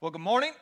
Well, good morning.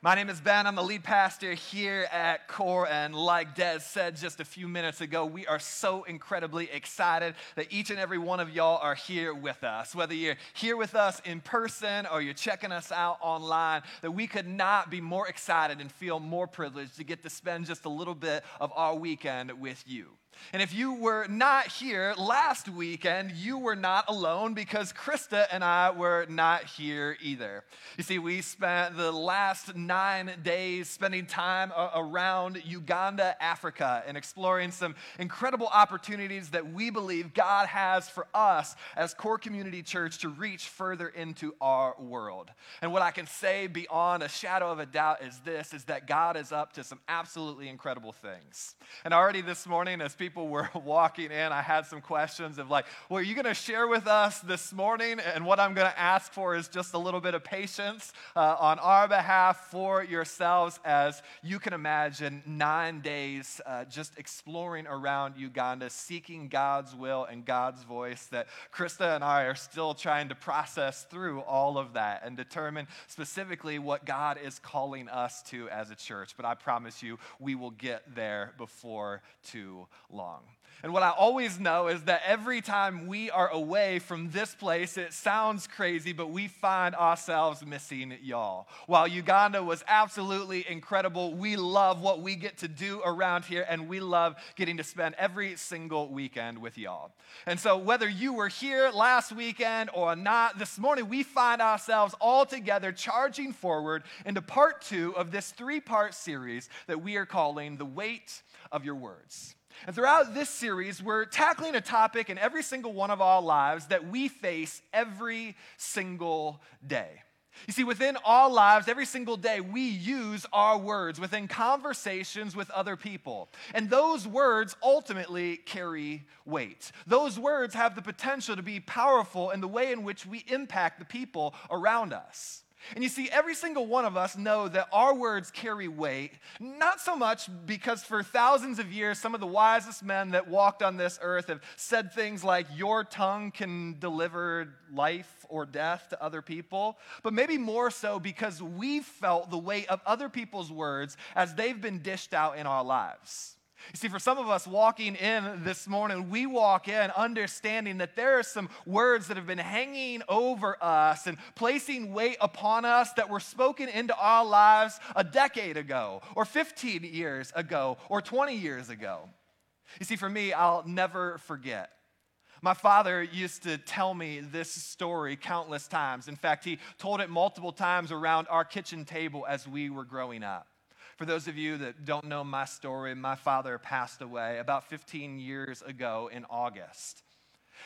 My name is Ben. I'm the lead pastor here at Core. And like Des said just a few minutes ago, we are so incredibly excited that each and every one of y'all are here with us. Whether you're here with us in person or you're checking us out online, that we could not be more excited and feel more privileged to get to spend just a little bit of our weekend with you. And if you were not here last weekend, you were not alone because Krista and I were not here either. You see, we spent the last nine days spending time around Uganda, Africa, and exploring some incredible opportunities that we believe God has for us as Core Community Church to reach further into our world. And what I can say beyond a shadow of a doubt is this is that God is up to some absolutely incredible things. And already this morning, as people people were walking in, I had some questions of like, well, are you going to share with us this morning? And what I'm going to ask for is just a little bit of patience uh, on our behalf for yourselves as you can imagine nine days uh, just exploring around Uganda, seeking God's will and God's voice. That Krista and I are still trying to process through all of that and determine specifically what God is calling us to as a church. But I promise you, we will get there before too long. And what I always know is that every time we are away from this place, it sounds crazy, but we find ourselves missing y'all. While Uganda was absolutely incredible, we love what we get to do around here, and we love getting to spend every single weekend with y'all. And so, whether you were here last weekend or not, this morning we find ourselves all together charging forward into part two of this three part series that we are calling The Weight of Your Words. And throughout this series, we're tackling a topic in every single one of our lives that we face every single day. You see, within our lives, every single day, we use our words within conversations with other people. And those words ultimately carry weight. Those words have the potential to be powerful in the way in which we impact the people around us. And you see, every single one of us know that our words carry weight, not so much because for thousands of years, some of the wisest men that walked on this earth have said things like, Your tongue can deliver life or death to other people, but maybe more so because we've felt the weight of other people's words as they've been dished out in our lives. You see, for some of us walking in this morning, we walk in understanding that there are some words that have been hanging over us and placing weight upon us that were spoken into our lives a decade ago, or 15 years ago, or 20 years ago. You see, for me, I'll never forget. My father used to tell me this story countless times. In fact, he told it multiple times around our kitchen table as we were growing up. For those of you that don't know my story, my father passed away about 15 years ago in August.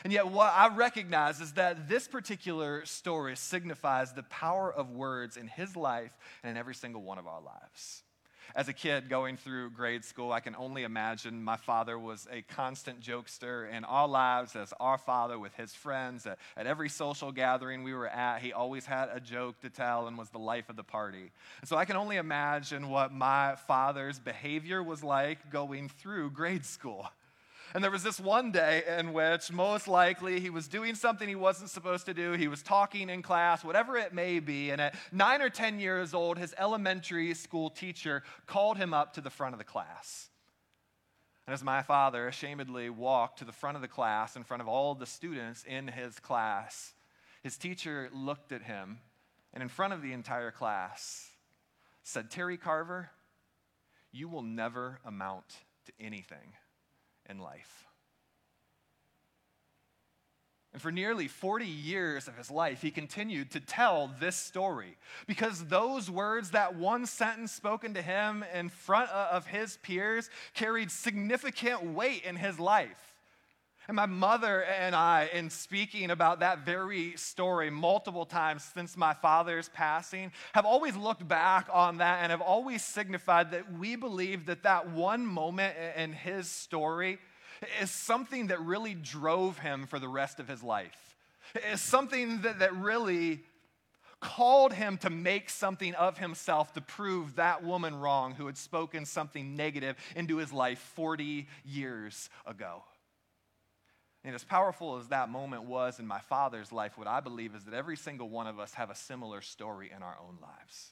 And yet, what I recognize is that this particular story signifies the power of words in his life and in every single one of our lives. As a kid going through grade school, I can only imagine my father was a constant jokester in our lives as our father with his friends. At, at every social gathering we were at, he always had a joke to tell and was the life of the party. And so I can only imagine what my father's behavior was like going through grade school. And there was this one day in which most likely he was doing something he wasn't supposed to do. He was talking in class, whatever it may be. And at nine or 10 years old, his elementary school teacher called him up to the front of the class. And as my father ashamedly walked to the front of the class in front of all the students in his class, his teacher looked at him and in front of the entire class said, Terry Carver, you will never amount to anything in life. And for nearly 40 years of his life, he continued to tell this story because those words, that one sentence spoken to him in front of his peers, carried significant weight in his life. And my mother and I, in speaking about that very story multiple times since my father's passing, have always looked back on that and have always signified that we believe that that one moment in his story is something that really drove him for the rest of his life. It's something that, that really called him to make something of himself to prove that woman wrong who had spoken something negative into his life 40 years ago. And as powerful as that moment was in my father's life, what I believe is that every single one of us have a similar story in our own lives.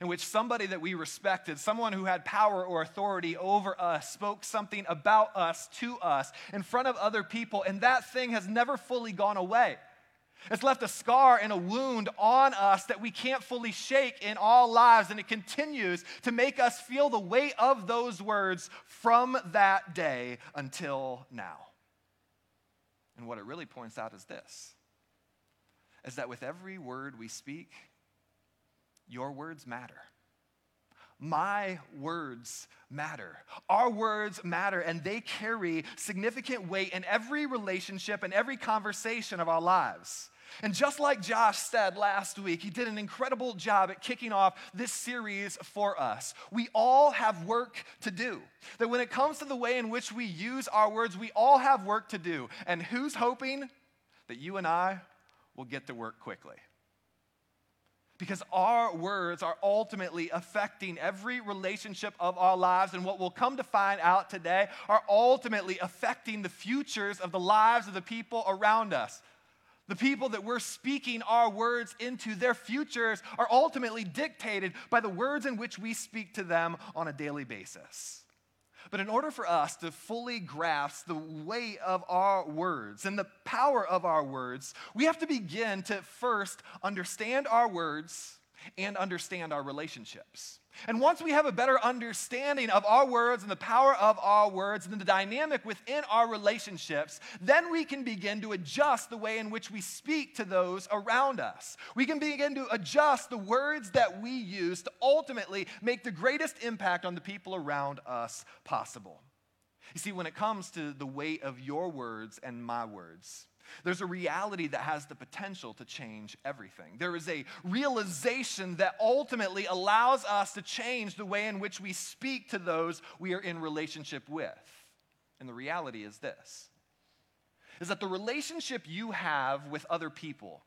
In which somebody that we respected, someone who had power or authority over us, spoke something about us to us in front of other people, and that thing has never fully gone away. It's left a scar and a wound on us that we can't fully shake in all lives, and it continues to make us feel the weight of those words from that day until now. And what it really points out is this is that with every word we speak, your words matter. My words matter. Our words matter, and they carry significant weight in every relationship and every conversation of our lives. And just like Josh said last week, he did an incredible job at kicking off this series for us. We all have work to do. That when it comes to the way in which we use our words, we all have work to do. And who's hoping that you and I will get to work quickly? Because our words are ultimately affecting every relationship of our lives, and what we'll come to find out today are ultimately affecting the futures of the lives of the people around us. The people that we're speaking our words into, their futures are ultimately dictated by the words in which we speak to them on a daily basis. But in order for us to fully grasp the weight of our words and the power of our words, we have to begin to first understand our words and understand our relationships. And once we have a better understanding of our words and the power of our words and the dynamic within our relationships, then we can begin to adjust the way in which we speak to those around us. We can begin to adjust the words that we use to ultimately make the greatest impact on the people around us possible. You see, when it comes to the weight of your words and my words, there's a reality that has the potential to change everything. There is a realization that ultimately allows us to change the way in which we speak to those we are in relationship with. And the reality is this is that the relationship you have with other people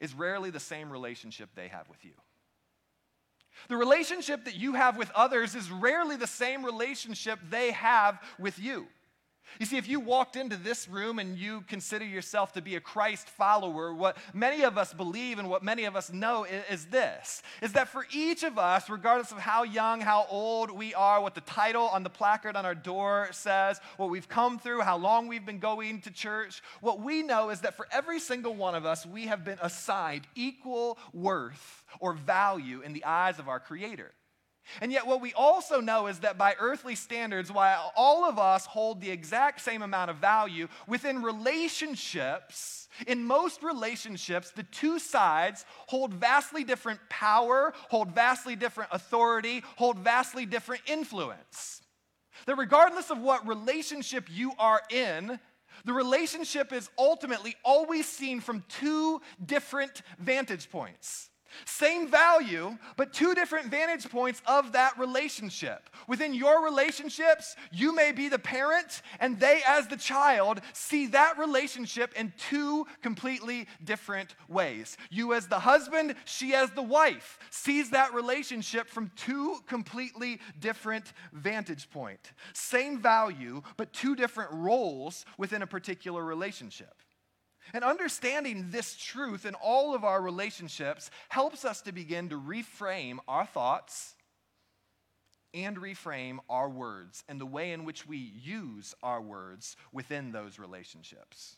is rarely the same relationship they have with you. The relationship that you have with others is rarely the same relationship they have with you. You see, if you walked into this room and you consider yourself to be a Christ follower, what many of us believe and what many of us know is, is, this is that for each of us, regardless of how young, how old we are, what the title on the placard on our door says, what we've come through, how long we've been going to church, what we know is that for every single one of us, we have been assigned equal worth or value in the eyes of our Creator. And yet, what we also know is that by earthly standards, while all of us hold the exact same amount of value, within relationships, in most relationships, the two sides hold vastly different power, hold vastly different authority, hold vastly different influence. That regardless of what relationship you are in, the relationship is ultimately always seen from two different vantage points. Same value, but two different vantage points of that relationship. Within your relationships, you may be the parent, and they, as the child, see that relationship in two completely different ways. You, as the husband, she, as the wife, sees that relationship from two completely different vantage point. Same value, but two different roles within a particular relationship. And understanding this truth in all of our relationships helps us to begin to reframe our thoughts and reframe our words and the way in which we use our words within those relationships.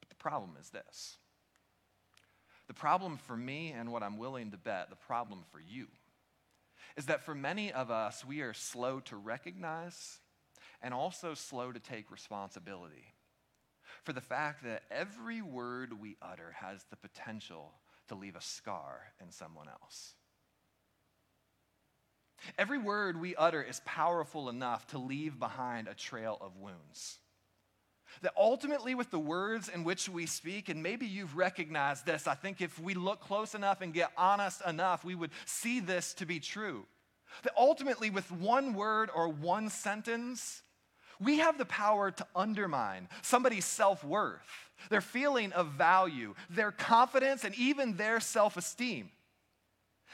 But the problem is this the problem for me, and what I'm willing to bet, the problem for you, is that for many of us, we are slow to recognize and also slow to take responsibility for the fact that every word we utter has the potential to leave a scar in someone else. Every word we utter is powerful enough to leave behind a trail of wounds. That ultimately, with the words in which we speak, and maybe you've recognized this, I think if we look close enough and get honest enough, we would see this to be true. That ultimately, with one word or one sentence, we have the power to undermine somebody's self worth, their feeling of value, their confidence, and even their self esteem.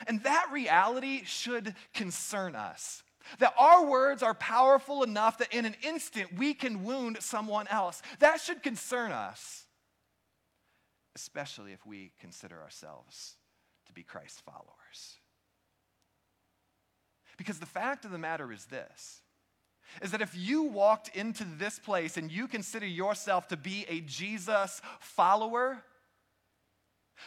And that reality should concern us. that our words are powerful enough that in an instant we can wound someone else. That should concern us, especially if we consider ourselves to be Christ's followers. Because the fact of the matter is this is that if you walked into this place and you consider yourself to be a Jesus follower,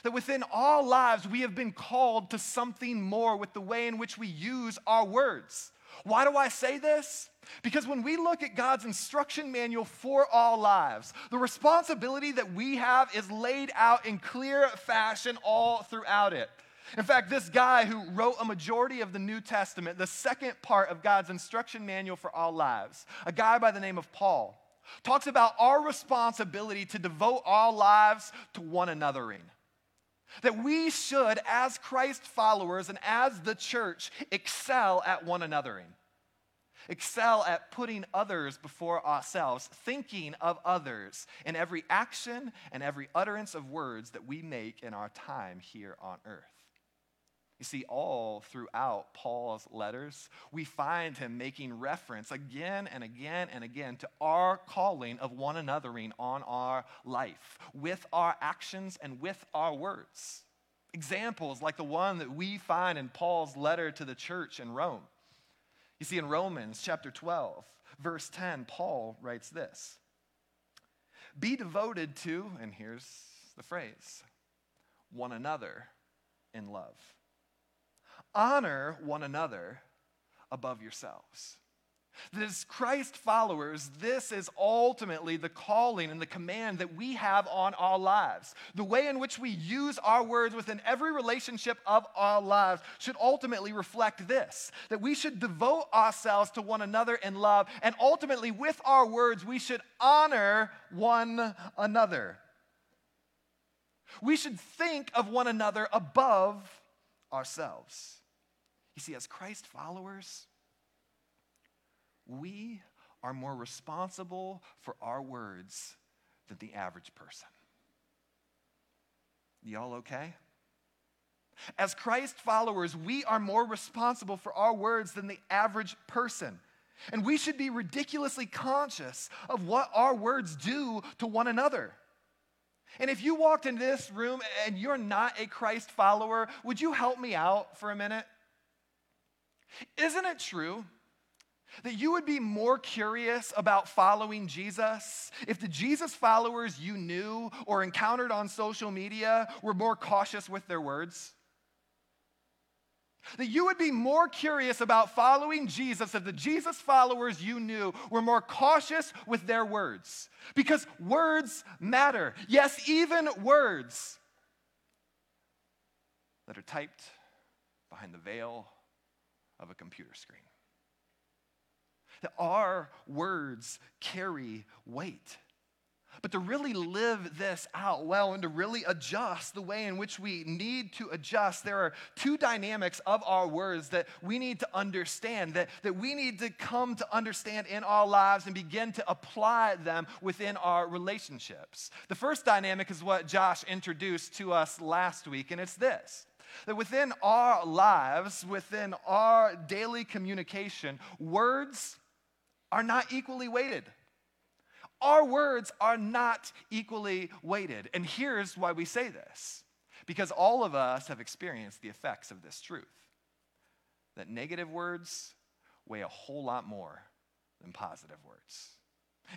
that within all lives we have been called to something more with the way in which we use our words. Why do I say this? Because when we look at God's instruction manual for all lives, the responsibility that we have is laid out in clear fashion all throughout it. In fact, this guy who wrote a majority of the New Testament, the second part of God's instruction manual for our lives, a guy by the name of Paul, talks about our responsibility to devote our lives to one anothering. That we should, as Christ followers and as the church, excel at one anothering. Excel at putting others before ourselves, thinking of others in every action and every utterance of words that we make in our time here on earth. You see, all throughout Paul's letters, we find him making reference again and again and again to our calling of one anothering on our life, with our actions and with our words. Examples like the one that we find in Paul's letter to the church in Rome. You see, in Romans chapter 12, verse 10, Paul writes this Be devoted to, and here's the phrase, one another in love. Honor one another above yourselves. As Christ followers, this is ultimately the calling and the command that we have on our lives. The way in which we use our words within every relationship of our lives should ultimately reflect this that we should devote ourselves to one another in love, and ultimately, with our words, we should honor one another. We should think of one another above ourselves. You see, as Christ followers, we are more responsible for our words than the average person. Y'all okay? As Christ followers, we are more responsible for our words than the average person. And we should be ridiculously conscious of what our words do to one another. And if you walked into this room and you're not a Christ follower, would you help me out for a minute? Isn't it true that you would be more curious about following Jesus if the Jesus followers you knew or encountered on social media were more cautious with their words? That you would be more curious about following Jesus if the Jesus followers you knew were more cautious with their words. Because words matter. Yes, even words that are typed behind the veil of a computer screen. That our words carry weight. But to really live this out well and to really adjust the way in which we need to adjust, there are two dynamics of our words that we need to understand, that, that we need to come to understand in our lives and begin to apply them within our relationships. The first dynamic is what Josh introduced to us last week, and it's this that within our lives, within our daily communication, words are not equally weighted. Our words are not equally weighted. And here's why we say this because all of us have experienced the effects of this truth that negative words weigh a whole lot more than positive words.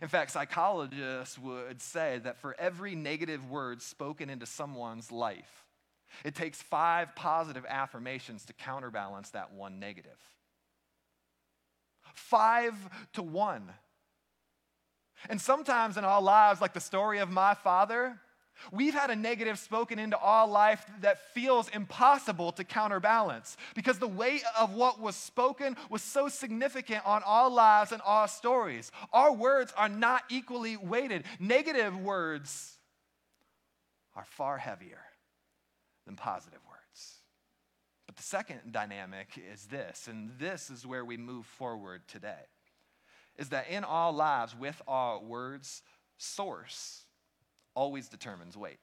In fact, psychologists would say that for every negative word spoken into someone's life, it takes five positive affirmations to counterbalance that one negative. Five to one. And sometimes in our lives, like the story of my father, We've had a negative spoken into our life that feels impossible to counterbalance because the weight of what was spoken was so significant on our lives and our stories. Our words are not equally weighted. Negative words are far heavier than positive words. But the second dynamic is this, and this is where we move forward today, is that in all lives, with our words, source always determines weight.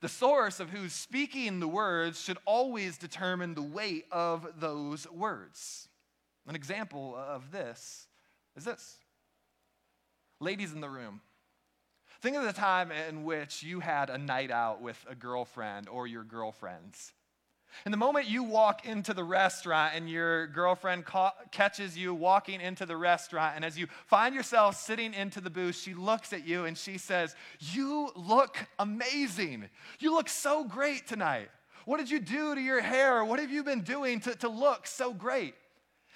The source of who's speaking the words should always determine the weight of those words. An example of this is this ladies in the room. Think of the time in which you had a night out with a girlfriend or your girlfriends. And the moment you walk into the restaurant and your girlfriend ca- catches you walking into the restaurant, and as you find yourself sitting into the booth, she looks at you and she says, You look amazing. You look so great tonight. What did you do to your hair? What have you been doing to, to look so great?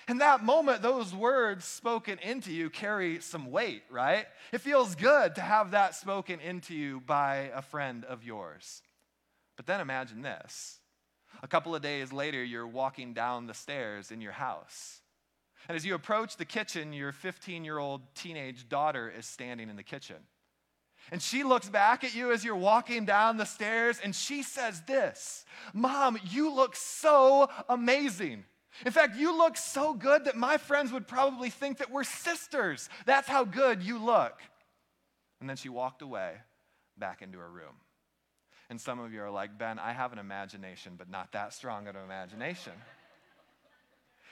In that moment, those words spoken into you carry some weight, right? It feels good to have that spoken into you by a friend of yours. But then imagine this a couple of days later, you're walking down the stairs in your house. And as you approach the kitchen, your 15 year old teenage daughter is standing in the kitchen. And she looks back at you as you're walking down the stairs and she says this Mom, you look so amazing. In fact, you look so good that my friends would probably think that we're sisters. That's how good you look. And then she walked away back into her room. And some of you are like, Ben, I have an imagination, but not that strong of an imagination.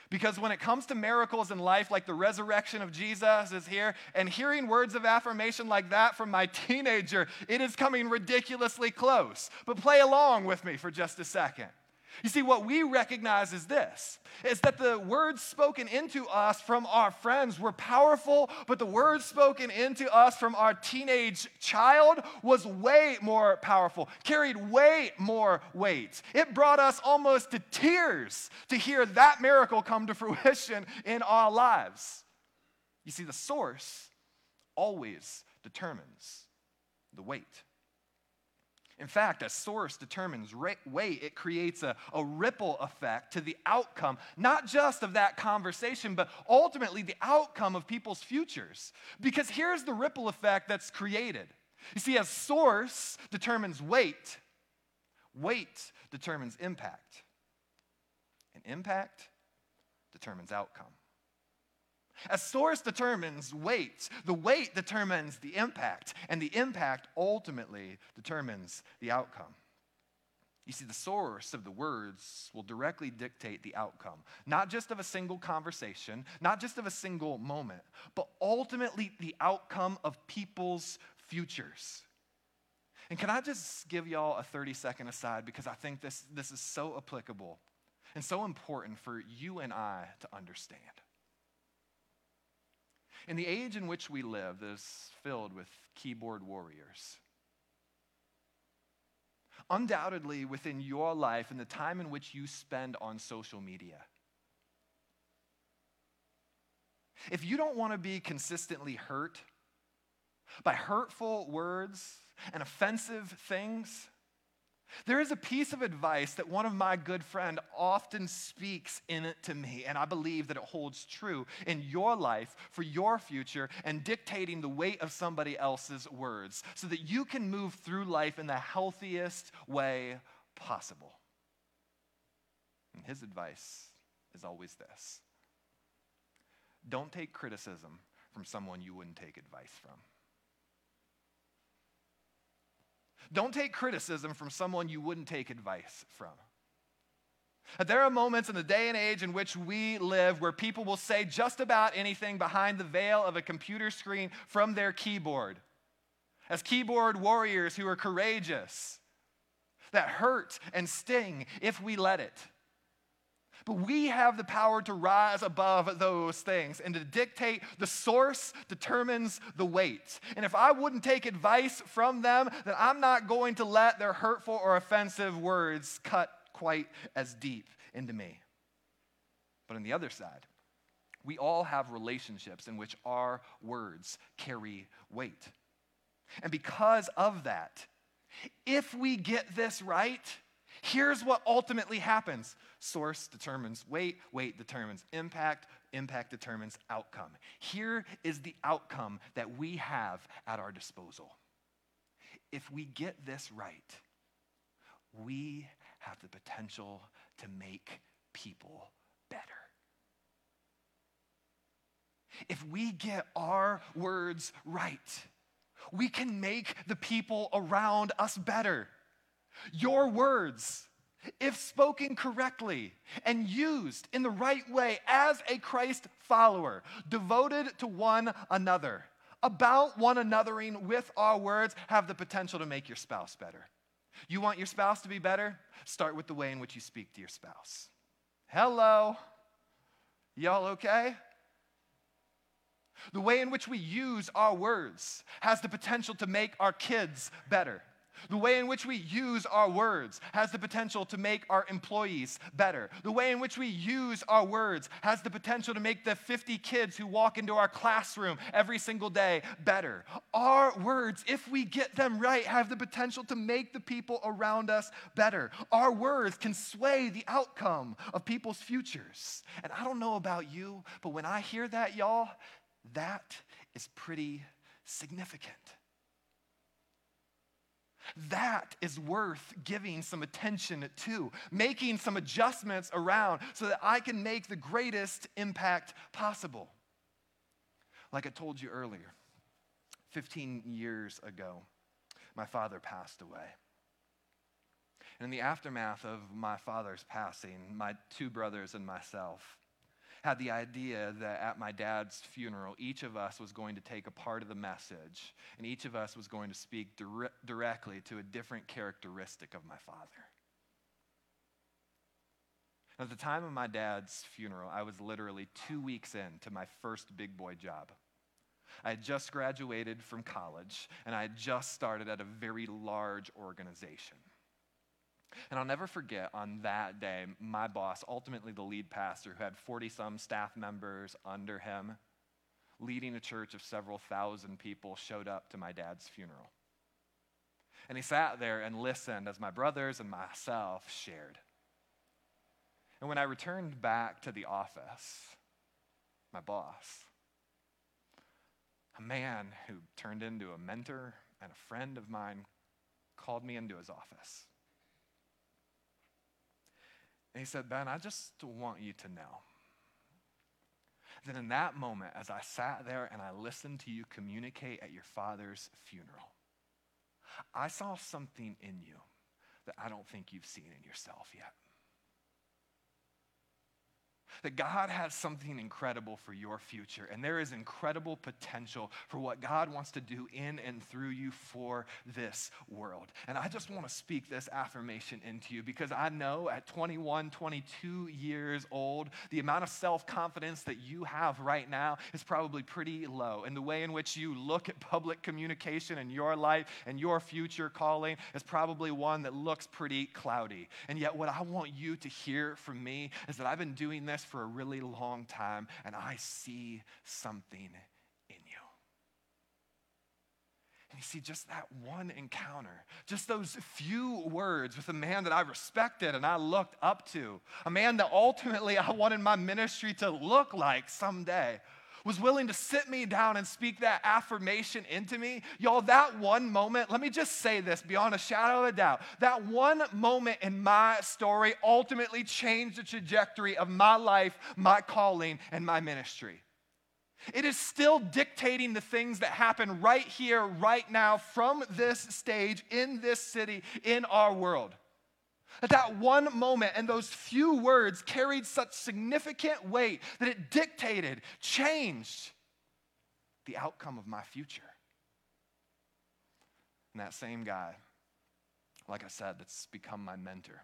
Because when it comes to miracles in life, like the resurrection of Jesus is here, and hearing words of affirmation like that from my teenager, it is coming ridiculously close. But play along with me for just a second. You see, what we recognize is this is that the words spoken into us from our friends were powerful, but the words spoken into us from our teenage child was way more powerful, carried way more weight. It brought us almost to tears to hear that miracle come to fruition in our lives. You see, the source always determines the weight. In fact, a source determines weight. It creates a, a ripple effect to the outcome, not just of that conversation, but ultimately the outcome of people's futures. Because here's the ripple effect that's created. You see, a source determines weight, weight determines impact, and impact determines outcome. A source determines weight, the weight determines the impact, and the impact ultimately determines the outcome. You see, the source of the words will directly dictate the outcome, not just of a single conversation, not just of a single moment, but ultimately the outcome of people's futures. And can I just give y'all a 30 second aside because I think this, this is so applicable and so important for you and I to understand. In the age in which we live that is filled with keyboard warriors, undoubtedly within your life and the time in which you spend on social media, if you don't want to be consistently hurt by hurtful words and offensive things, there is a piece of advice that one of my good friend often speaks in it to me, and I believe that it holds true in your life for your future and dictating the weight of somebody else's words so that you can move through life in the healthiest way possible. And his advice is always this don't take criticism from someone you wouldn't take advice from. Don't take criticism from someone you wouldn't take advice from. There are moments in the day and age in which we live where people will say just about anything behind the veil of a computer screen from their keyboard. As keyboard warriors who are courageous, that hurt and sting if we let it. But we have the power to rise above those things and to dictate the source determines the weight. And if I wouldn't take advice from them, then I'm not going to let their hurtful or offensive words cut quite as deep into me. But on the other side, we all have relationships in which our words carry weight. And because of that, if we get this right, Here's what ultimately happens source determines weight, weight determines impact, impact determines outcome. Here is the outcome that we have at our disposal. If we get this right, we have the potential to make people better. If we get our words right, we can make the people around us better. Your words if spoken correctly and used in the right way as a Christ follower, devoted to one another, about one anothering with our words, have the potential to make your spouse better. You want your spouse to be better? Start with the way in which you speak to your spouse. Hello. Y'all okay? The way in which we use our words has the potential to make our kids better. The way in which we use our words has the potential to make our employees better. The way in which we use our words has the potential to make the 50 kids who walk into our classroom every single day better. Our words, if we get them right, have the potential to make the people around us better. Our words can sway the outcome of people's futures. And I don't know about you, but when I hear that, y'all, that is pretty significant. That is worth giving some attention to, making some adjustments around so that I can make the greatest impact possible. Like I told you earlier, 15 years ago, my father passed away. And in the aftermath of my father's passing, my two brothers and myself had the idea that at my dad's funeral, each of us was going to take a part of the message, and each of us was going to speak dire- directly to a different characteristic of my father. At the time of my dad's funeral, I was literally two weeks into my first big boy job. I had just graduated from college, and I had just started at a very large organization. And I'll never forget on that day, my boss, ultimately the lead pastor, who had 40 some staff members under him, leading a church of several thousand people, showed up to my dad's funeral. And he sat there and listened as my brothers and myself shared. And when I returned back to the office, my boss, a man who turned into a mentor and a friend of mine, called me into his office. And he said, Ben, I just want you to know that in that moment, as I sat there and I listened to you communicate at your father's funeral, I saw something in you that I don't think you've seen in yourself yet that God has something incredible for your future, and there is incredible potential for what God wants to do in and through you for this world. And I just want to speak this affirmation into you because I know at 21, 22 years old, the amount of self confidence that you have right now is probably pretty low. And the way in which you look at public communication in your life and your future calling is probably one that looks pretty cloudy. And yet, what I want you to hear from me is that I've been doing this for a really long time, and I see something in you. And you see, just that one encounter, just those few words with a man that I respected and I looked up to, a man that ultimately I wanted my ministry to look like someday was willing to sit me down and speak that affirmation into me, y'all, that one moment, let me just say this beyond a shadow of a doubt, that one moment in my story ultimately changed the trajectory of my life, my calling, and my ministry. It is still dictating the things that happen right here, right now, from this stage, in this city, in our world. That that one moment and those few words carried such significant weight that it dictated, changed the outcome of my future. And that same guy, like I said, that's become my mentor.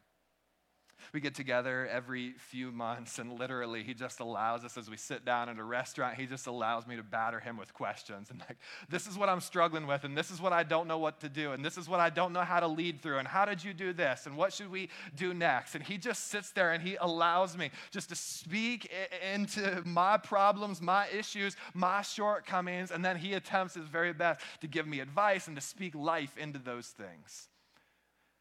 We get together every few months, and literally, he just allows us as we sit down at a restaurant, he just allows me to batter him with questions. And like, this is what I'm struggling with, and this is what I don't know what to do, and this is what I don't know how to lead through, and how did you do this, and what should we do next? And he just sits there and he allows me just to speak into my problems, my issues, my shortcomings, and then he attempts his very best to give me advice and to speak life into those things.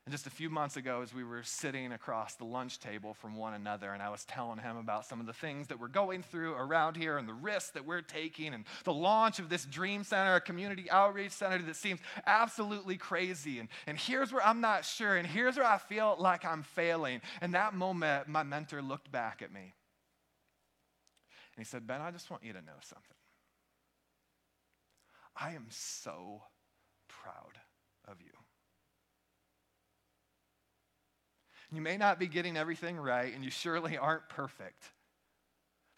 And just a few months ago, as we were sitting across the lunch table from one another, and I was telling him about some of the things that we're going through around here and the risks that we're taking, and the launch of this Dream Center, a community outreach center that seems absolutely crazy. And, and here's where I'm not sure, and here's where I feel like I'm failing. And that moment, my mentor looked back at me. And he said, Ben, I just want you to know something. I am so proud of you. You may not be getting everything right, and you surely aren't perfect.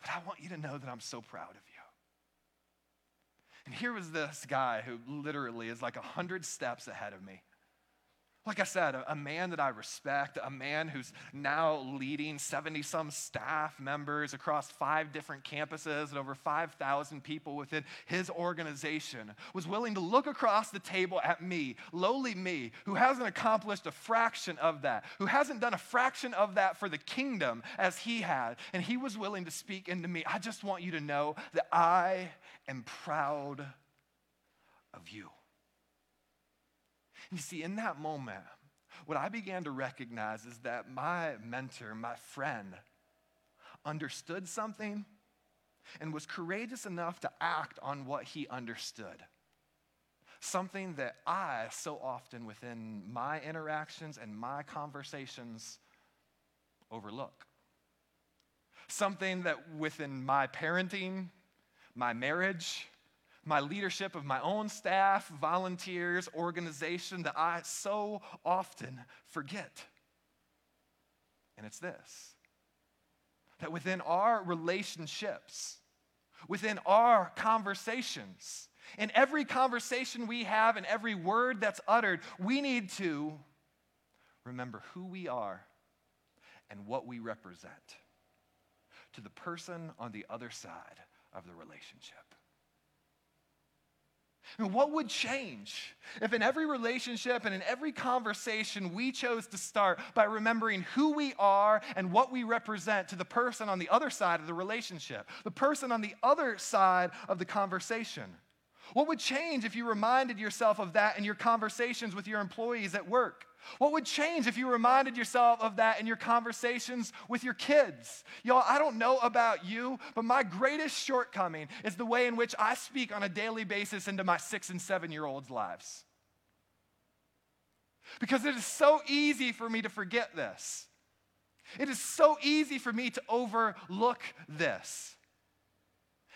But I want you to know that I'm so proud of you. And here was this guy who literally is like a hundred steps ahead of me. Like I said, a, man that I respect, a man who's now leading 70 some staff members across five different campuses and over 5,000 people within his organization, was willing to look across the table at me, lowly me, who hasn't accomplished a fraction of that, who hasn't done a fraction of that for the kingdom as he had. And he was willing to speak into me. I just want you to know that I am proud of you. You see, in that moment, what I began to recognize is that my mentor, my friend, understood something and was courageous enough to act on what he understood. Something that I so often within my interactions and my conversations overlook. Something that within my parenting, my marriage, my leadership of my own staff, volunteers, organization that I so often forget. And it's this that within our relationships, within our conversations, in every conversation we have and every word that's uttered, we need to remember who we are and what we represent to the person on the other side of the relationship. What would change if in every relationship and in every conversation we chose to start by remembering who we are and what we represent to the person on the other side of the relationship, the person on the other side of the conversation? What would change if you reminded yourself of that in your conversations with your employees at work? What would change if you reminded yourself of that in your conversations with your kids? Y'all, I don't know about you, but my greatest shortcoming is the way in which I speak on a daily basis into my six and seven year olds' lives. Because it is so easy for me to forget this. It is so easy for me to overlook this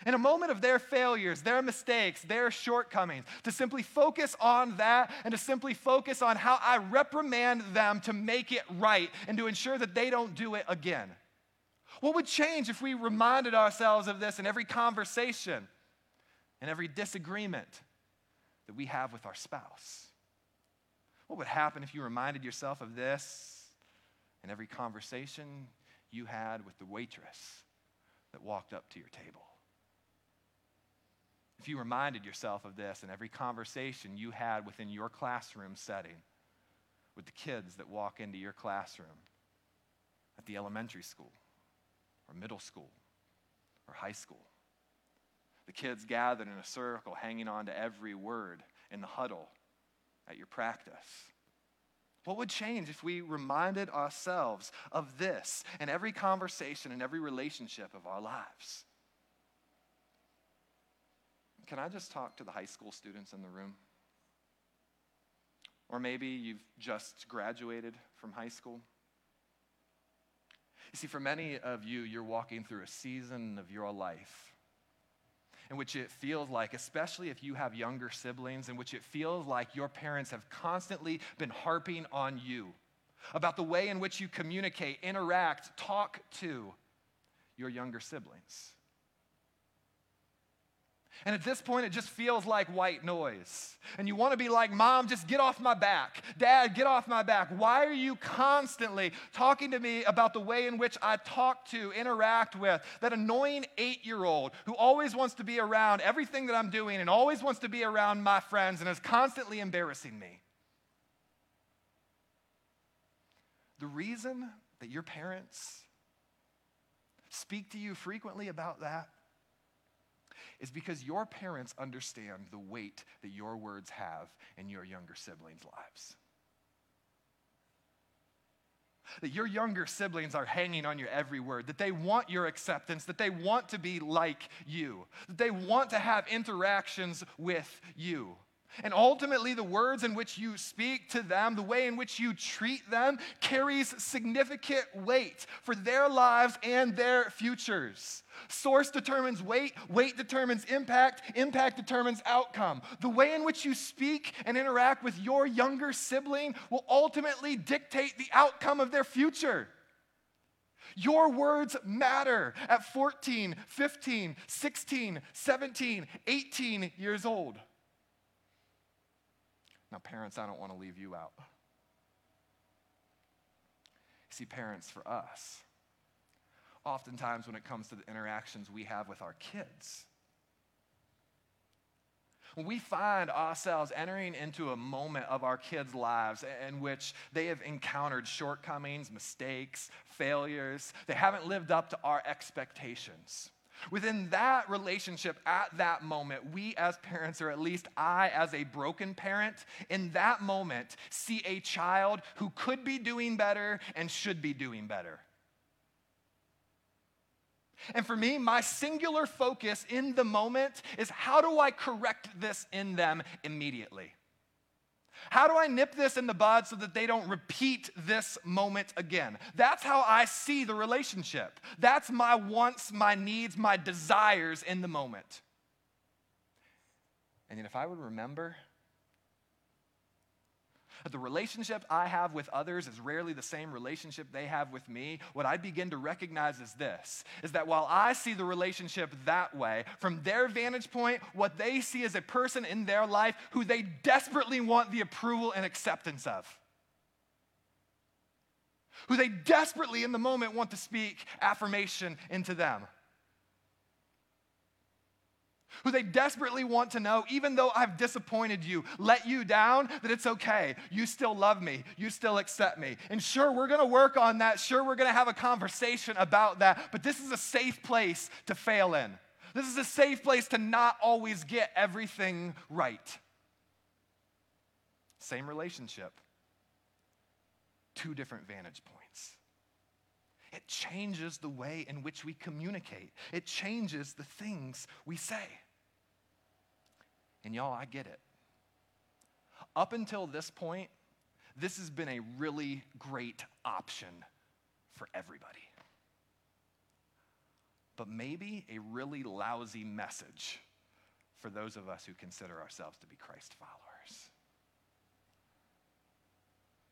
in a moment of their failures, their mistakes, their shortcomings, to simply focus on that and to simply focus on how I reprimand them to make it right and to ensure that they don't do it again. What would change if we reminded ourselves of this in every conversation and every disagreement that we have with our spouse? What would happen if you reminded yourself of this in every conversation you had with the waitress that walked up to your table? If you reminded yourself of this in every conversation you had within your classroom setting with the kids that walk into your classroom at the elementary school or middle school or high school. The kids gathered in a circle, hanging on to every word in the huddle at your practice. What would change if we reminded ourselves of this in every conversation and every relationship of our lives? Can I just talk to the high school students in the room? Or maybe you've just graduated from high school. You see, for many of you, you're walking through a season of your life in which it feels like, especially if you have younger siblings, in which it feels like your parents have constantly been harping on you about the way in which you communicate, interact, talk to your younger siblings. And at this point, it just feels like white noise. And you want to be like, Mom, just get off my back. Dad, get off my back. Why are you constantly talking to me about the way in which I talk to, interact with that annoying eight year old who always wants to be around everything that I'm doing and always wants to be around my friends and is constantly embarrassing me? The reason that your parents speak to you frequently about that is because your parents understand the weight that your words have in your younger siblings' lives. That your younger siblings are hanging on your every word, that they want your acceptance, that they want to be like you, that they want to have interactions with you. And ultimately, the words in which you speak to them, the way in which you treat them, carries significant weight for their lives and their futures. Source determines weight, weight determines impact, impact determines outcome. The way in which you speak and interact with your younger sibling will ultimately dictate the outcome of their future. Your words matter at 14, 15, 16, 17, 18 years old. Now, parents, I don't want to leave you out. See, parents, for us, oftentimes when it comes to the interactions we have with our kids, when we find ourselves entering into a moment of our kids' lives in which they have encountered shortcomings, mistakes, failures, they haven't lived up to our expectations. Within that relationship, at that moment, we as parents, or at least I as a broken parent, in that moment, see a child who could be doing better and should be doing better. And for me, my singular focus in the moment is how do I correct this in them immediately? How do I nip this in the bud so that they don't repeat this moment again? That's how I see the relationship. That's my wants, my needs, my desires in the moment. And if I would remember the relationship I have with others is rarely the same relationship they have with me, what I begin to recognize is this is that while I see the relationship that way, from their vantage point, what they see is a person in their life who they desperately want the approval and acceptance of. Who they desperately in the moment want to speak affirmation into them who they desperately want to know, even though I've disappointed you, let you down, that it's okay. You still love me. You still accept me. And sure, we're going to work on that. Sure, we're going to have a conversation about that. But this is a safe place to fail in. This is a safe place to not always get everything right. Same relationship, two different vantage points. It changes the way in which we communicate, it changes the things we say. And y'all, I get it. Up until this point, this has been a really great option for everybody. But maybe a really lousy message for those of us who consider ourselves to be Christ followers.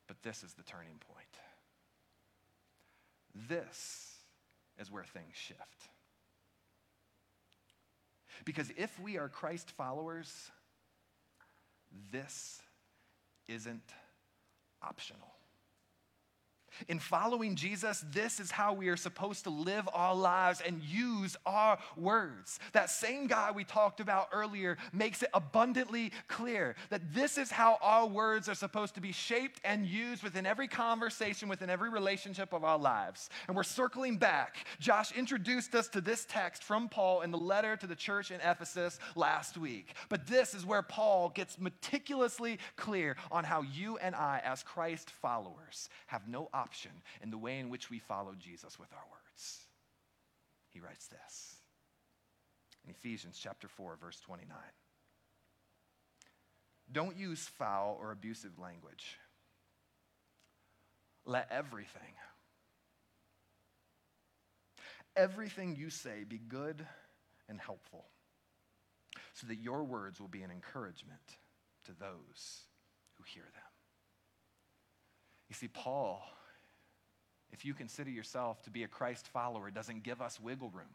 But this is the turning point. This is where things shift. Because if we are Christ followers, this isn't optional. In following Jesus, this is how we are supposed to live our lives and use our words. That same guy we talked about earlier makes it abundantly clear that this is how our words are supposed to be shaped and used within every conversation, within every relationship of our lives. And we're circling back. Josh introduced us to this text from Paul in the letter to the church in Ephesus last week. But this is where Paul gets meticulously clear on how you and I, as Christ followers, have no option option in the way in which we follow Jesus with our words. He writes this in Ephesians chapter 4 verse 29. Don't use foul or abusive language. Let everything everything you say be good and helpful so that your words will be an encouragement to those who hear them. You see, Paul if you consider yourself to be a Christ follower, doesn't give us wiggle room.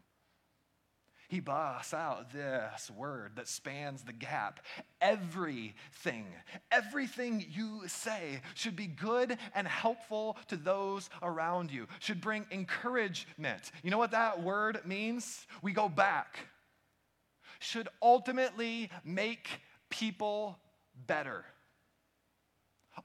He busts out this word that spans the gap. Everything, everything you say should be good and helpful to those around you, should bring encouragement. You know what that word means? We go back. Should ultimately make people better.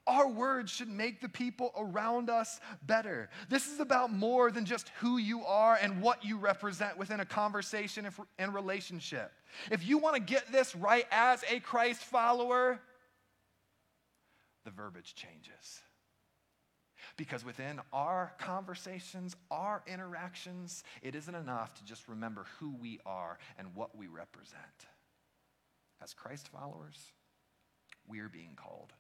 Our words should make the people around us better. This is about more than just who you are and what you represent within a conversation and relationship. If you want to get this right as a Christ follower, the verbiage changes. Because within our conversations, our interactions, it isn't enough to just remember who we are and what we represent. As Christ followers, we are being called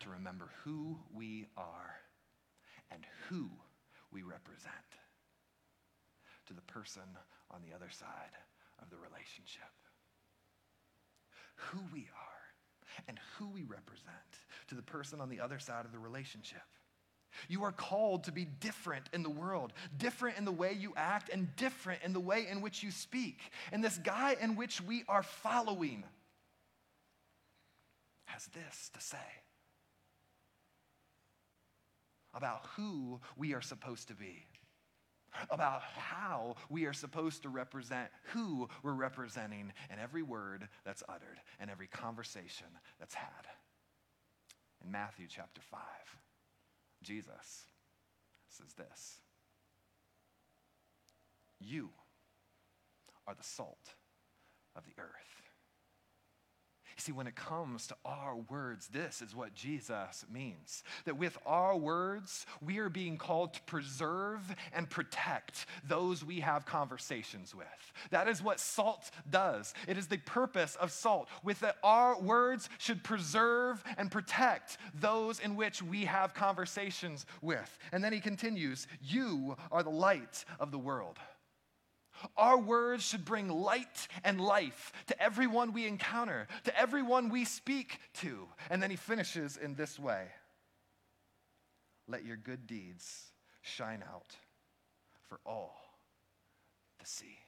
to remember who we are and who we represent to the person on the other side of the relationship. Who we are and who we represent to the person on the other side of the relationship. You are called to be different in the world, different in the way you act, and different in the way in which you speak. And this guy in which we are following has this to say about who we are supposed to be, about how we are supposed to represent who we're representing in every word that's uttered and every conversation that's had. In Matthew chapter 5, Jesus says this You are the salt of the earth. See, when it comes to our words, this is what Jesus means. That with our words, we are being called to preserve and protect those we have conversations with. That is what salt does. It is the purpose of salt. With that, our words should preserve and protect those in which we have conversations with. And then he continues, You are the light of the world. Our words should bring light and life to everyone we encounter, to everyone we speak to. And then he finishes in this way Let your good deeds shine out for all to see.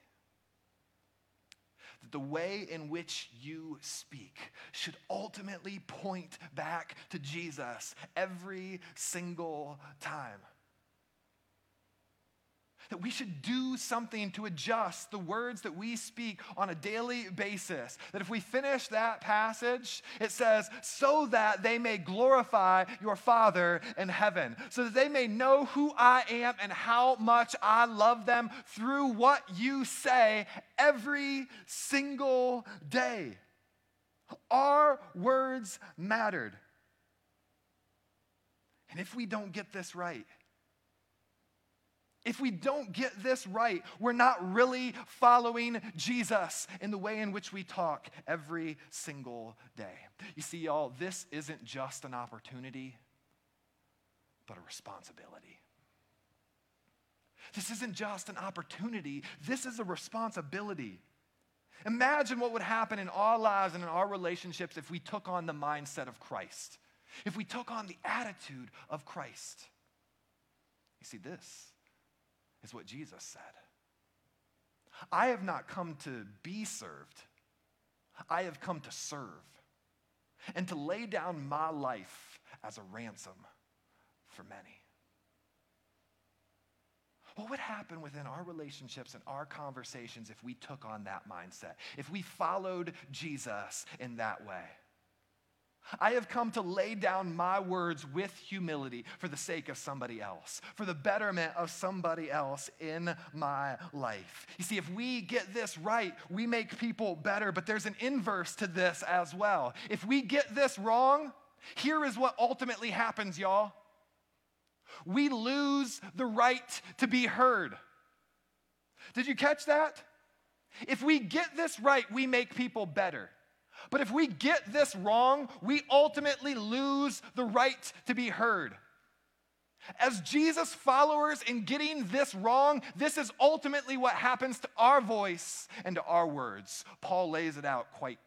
That the way in which you speak should ultimately point back to Jesus every single time that we should do something to adjust the words that we speak on a daily basis. That if we finish that passage, it says, so that they may glorify your Father in heaven, so that they may know who I am and how much I love them through what you say every single day. Our words mattered. And if we don't get this right, if we don't get this right, we're not really following Jesus in the way in which we talk every single day. You see, y'all, this isn't just an opportunity, but a responsibility. This isn't just an opportunity, this is a responsibility. Imagine what would happen in our lives and in our relationships if we took on the mindset of Christ, if we took on the attitude of Christ. You see, this is what Jesus said. I have not come to be served, I have come to serve and to lay down my life as a ransom for many. What would happen within our relationships and our conversations if we took on that mindset? If we followed Jesus in that way? I have come to lay down my words with humility for the sake of somebody else, for the betterment of somebody else in my life. You see, if we get this right, we make people better, but there's an inverse to this as well. If we get this wrong, here is what ultimately happens, y'all. We lose the right to be heard. Did you catch that? If we get this right, we make people better. But if we get this wrong, we ultimately lose the right to be heard. As Jesus followers, in getting this wrong, this is ultimately what happens to our voice and to our words. Paul lays it out quite,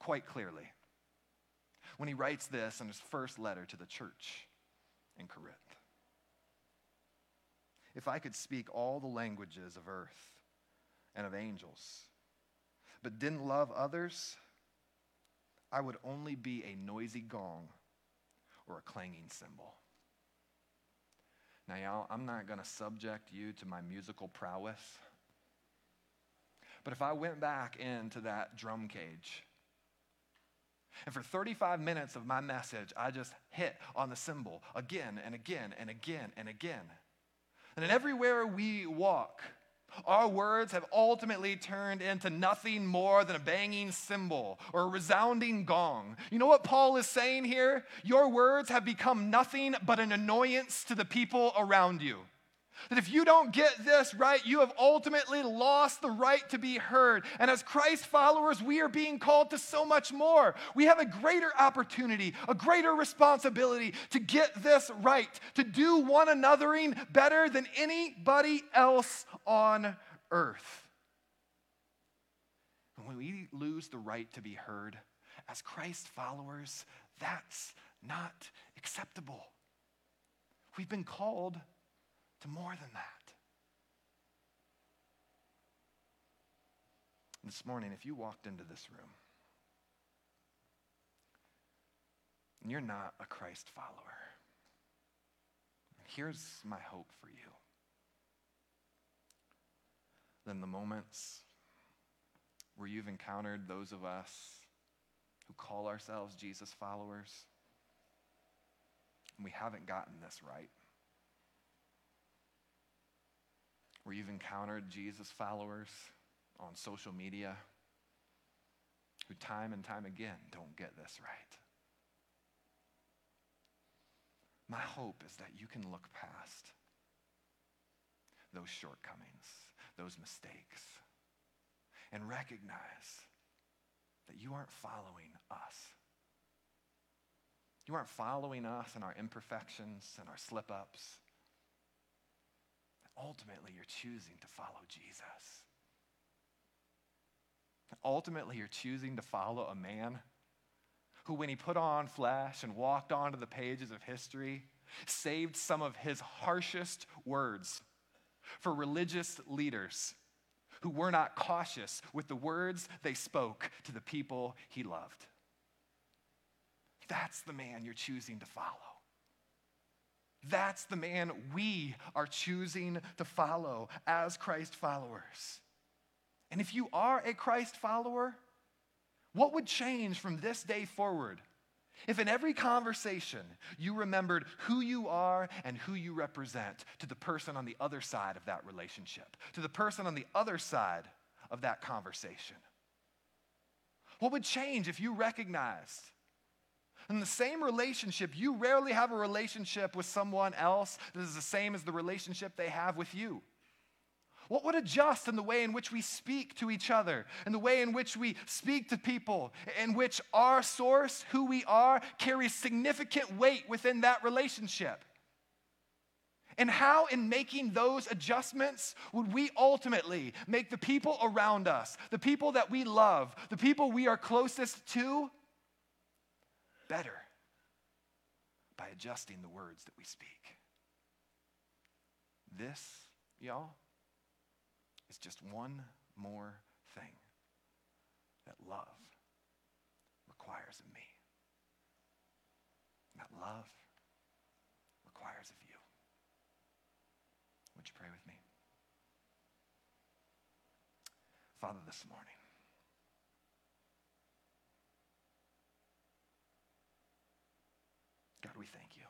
quite clearly when he writes this in his first letter to the church in Corinth. If I could speak all the languages of earth and of angels, but didn't love others, I would only be a noisy gong or a clanging cymbal. Now, y'all, I'm not going to subject you to my musical prowess. But if I went back into that drum cage, and for 35 minutes of my message, I just hit on the cymbal again and again and again and again. And then everywhere we walk, our words have ultimately turned into nothing more than a banging cymbal or a resounding gong. You know what Paul is saying here? Your words have become nothing but an annoyance to the people around you. That if you don't get this right, you have ultimately lost the right to be heard. And as Christ followers, we are being called to so much more. We have a greater opportunity, a greater responsibility to get this right, to do one anothering better than anybody else on earth. And when we lose the right to be heard, as Christ followers, that's not acceptable. We've been called to more than that. This morning, if you walked into this room and you're not a Christ follower, here's my hope for you. Then the moments where you've encountered those of us who call ourselves Jesus followers and we haven't gotten this right. Where you've encountered Jesus followers on social media who time and time again don't get this right. My hope is that you can look past those shortcomings, those mistakes, and recognize that you aren't following us. You aren't following us in our imperfections and our slip ups ultimately you're choosing to follow Jesus. Ultimately, you're choosing to follow a man who, when he put on flesh and walked onto the pages of history, saved some of his harshest words for religious leaders who were not cautious with the words they spoke to the people he loved. That's the man you're choosing to follow. That's the man we are choosing to follow as Christ followers. And if you are a Christ follower, what would change from this day forward if in every conversation you remembered who you are and who you represent to the person on the other side of that relationship, to the person on the other side of that conversation? What would change if you recognized in the same relationship, you rarely have a relationship with someone else that is the same as the relationship they have with you. What would adjust in the way in which we speak to each other, in the way in which we speak to people, in which our source, who we are, carries significant weight within that relationship? And how, in making those adjustments, would we ultimately make the people around us, the people that we love, the people we are closest to, better by adjusting the words that we speak. This, y'all, is just one more thing that love requires of me. That love requires of you. Would you pray with me? Father, this morning, God, we thank you.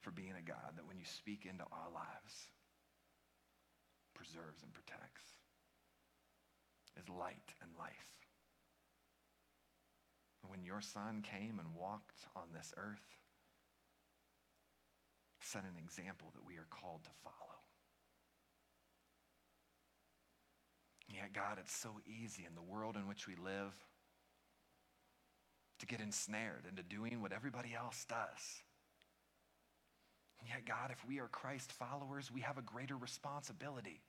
For being a God that when you speak into our lives, preserves and protects, is light and life. And when your son came and walked on this earth, set an example that we are called to follow. Yet, God, it's so easy in the world in which we live to get ensnared into doing what everybody else does. And yet, God, if we are Christ followers, we have a greater responsibility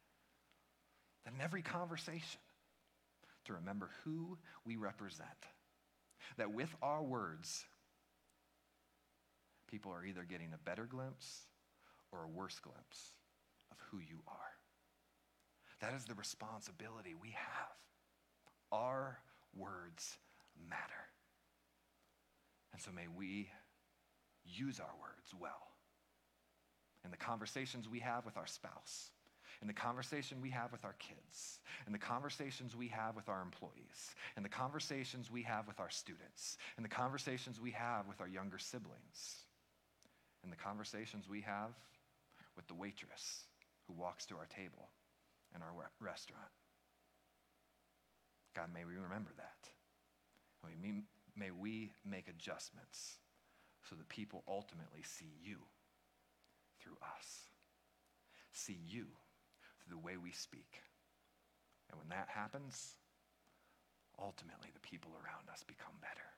than in every conversation to remember who we represent. That with our words, people are either getting a better glimpse or a worse glimpse of who you are. That is the responsibility we have. Our words matter. And so may we use our words well in the conversations we have with our spouse, in the conversation we have with our kids, in the conversations we have with our employees, in the conversations we have with our students, in the conversations we have with our younger siblings, in the conversations we have with the waitress who walks to our table in our restaurant. God, may we remember that. May we make adjustments so that people ultimately see you through us, see you through the way we speak. And when that happens, ultimately the people around us become better.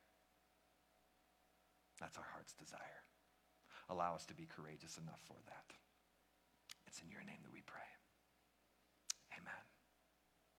That's our heart's desire. Allow us to be courageous enough for that. It's in your name that we pray.